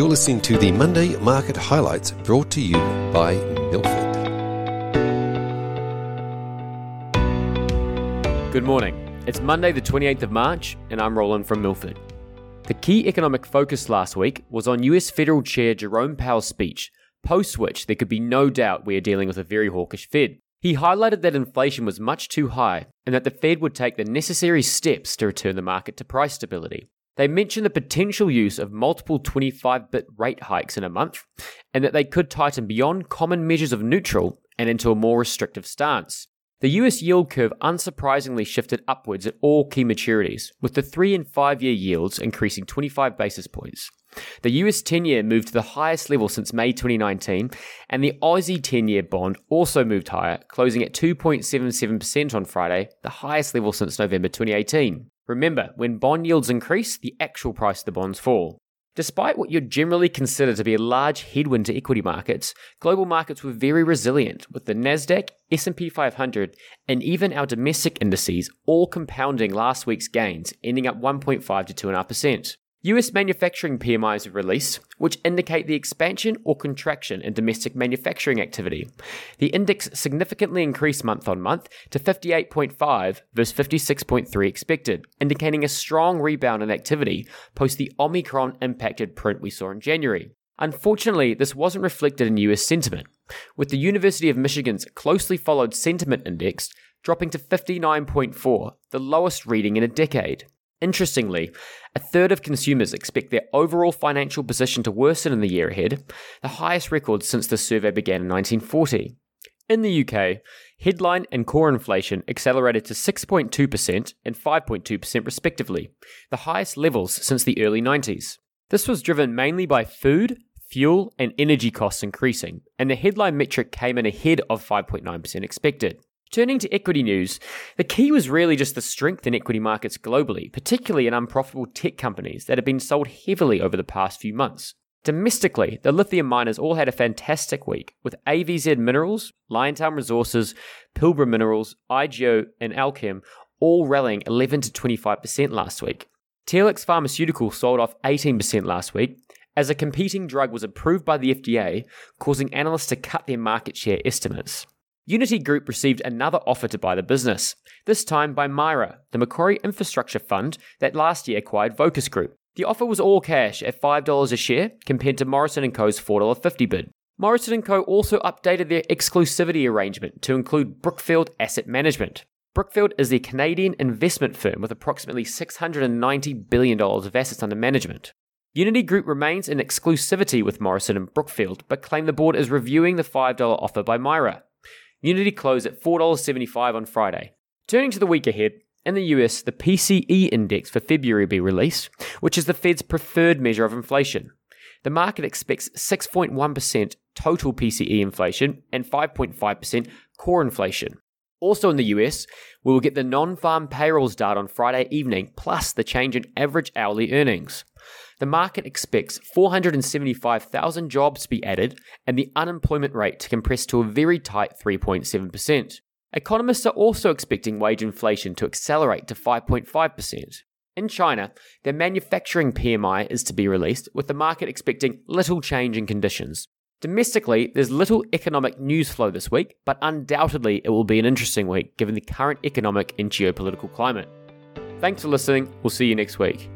You're listening to the Monday Market Highlights brought to you by Milford. Good morning. It's Monday, the 28th of March, and I'm Roland from Milford. The key economic focus last week was on US Federal Chair Jerome Powell's speech, post which there could be no doubt we are dealing with a very hawkish Fed. He highlighted that inflation was much too high and that the Fed would take the necessary steps to return the market to price stability. They mentioned the potential use of multiple 25 bit rate hikes in a month and that they could tighten beyond common measures of neutral and into a more restrictive stance. The US yield curve unsurprisingly shifted upwards at all key maturities, with the 3 and 5 year yields increasing 25 basis points. The US 10 year moved to the highest level since May 2019, and the Aussie 10 year bond also moved higher, closing at 2.77% on Friday, the highest level since November 2018. Remember, when bond yields increase, the actual price of the bonds fall. Despite what you'd generally consider to be a large headwind to equity markets, global markets were very resilient, with the Nasdaq, S&P 500, and even our domestic indices all compounding last week's gains, ending up 1.5 to 2.5%. US manufacturing PMIs are released, which indicate the expansion or contraction in domestic manufacturing activity. The index significantly increased month on month to 58.5 versus 56.3 expected, indicating a strong rebound in activity post the Omicron impacted print we saw in January. Unfortunately, this wasn't reflected in US sentiment, with the University of Michigan's closely followed sentiment index dropping to 59.4, the lowest reading in a decade. Interestingly, a third of consumers expect their overall financial position to worsen in the year ahead, the highest record since the survey began in 1940. In the UK, headline and core inflation accelerated to 6.2% and 5.2% respectively, the highest levels since the early 90s. This was driven mainly by food, fuel, and energy costs increasing, and the headline metric came in ahead of 5.9% expected. Turning to equity news, the key was really just the strength in equity markets globally, particularly in unprofitable tech companies that have been sold heavily over the past few months. Domestically, the lithium miners all had a fantastic week, with AVZ Minerals, Liontown Resources, Pilbara Minerals, IGO, and Allkem all rallying 11 to 25% last week. Telix Pharmaceutical sold off 18% last week, as a competing drug was approved by the FDA, causing analysts to cut their market share estimates. Uniti Group received another offer to buy the business, this time by MIRA, the Macquarie infrastructure fund that last year acquired Vocus Group. The offer was all cash at $5 a share compared to Morrison & Co.'s $4.50 bid. Morrison & Co. also updated their exclusivity arrangement to include Brookfield Asset Management. Brookfield is a Canadian investment firm with approximately $690 billion of assets under management. Uniti Group remains in exclusivity with Morrison and Brookfield, but claim the board is reviewing the $5 offer by MIRA. Uniti closed at $4.75 on Friday. Turning to the week ahead, in the US, the PCE index for February will be released, which is the Fed's preferred measure of inflation. The market expects 6.1% total PCE inflation and 5.5% core inflation. Also in the US, we will get the non farm payrolls data on Friday evening, plus the change in average hourly earnings the market expects 475,000 jobs to be added and the unemployment rate to compress to a very tight 3.7%. Economists are also expecting wage inflation to accelerate to 5.5%. In China, their manufacturing PMI is to be released, with the market expecting little change in conditions. Domestically, there's little economic news flow this week, but undoubtedly it will be an interesting week given the current economic and geopolitical climate. Thanks for listening. We'll see you next week.